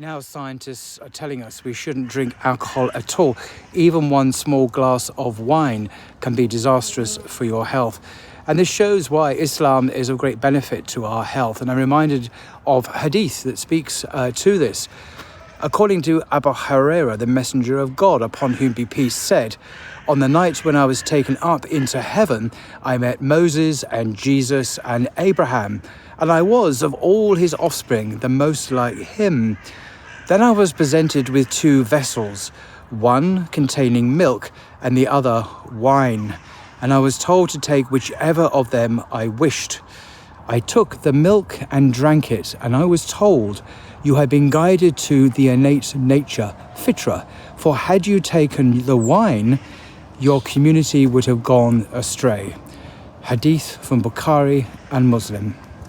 Now, scientists are telling us we shouldn't drink alcohol at all. Even one small glass of wine can be disastrous for your health. And this shows why Islam is of great benefit to our health. And I'm reminded of hadith that speaks uh, to this. According to Abu Huraira, the messenger of God, upon whom be peace, said, On the night when I was taken up into heaven, I met Moses and Jesus and Abraham, and I was of all his offspring the most like him. Then I was presented with two vessels, one containing milk and the other wine, and I was told to take whichever of them I wished. I took the milk and drank it, and I was told, You have been guided to the innate nature, fitra, for had you taken the wine, your community would have gone astray. Hadith from Bukhari and Muslim.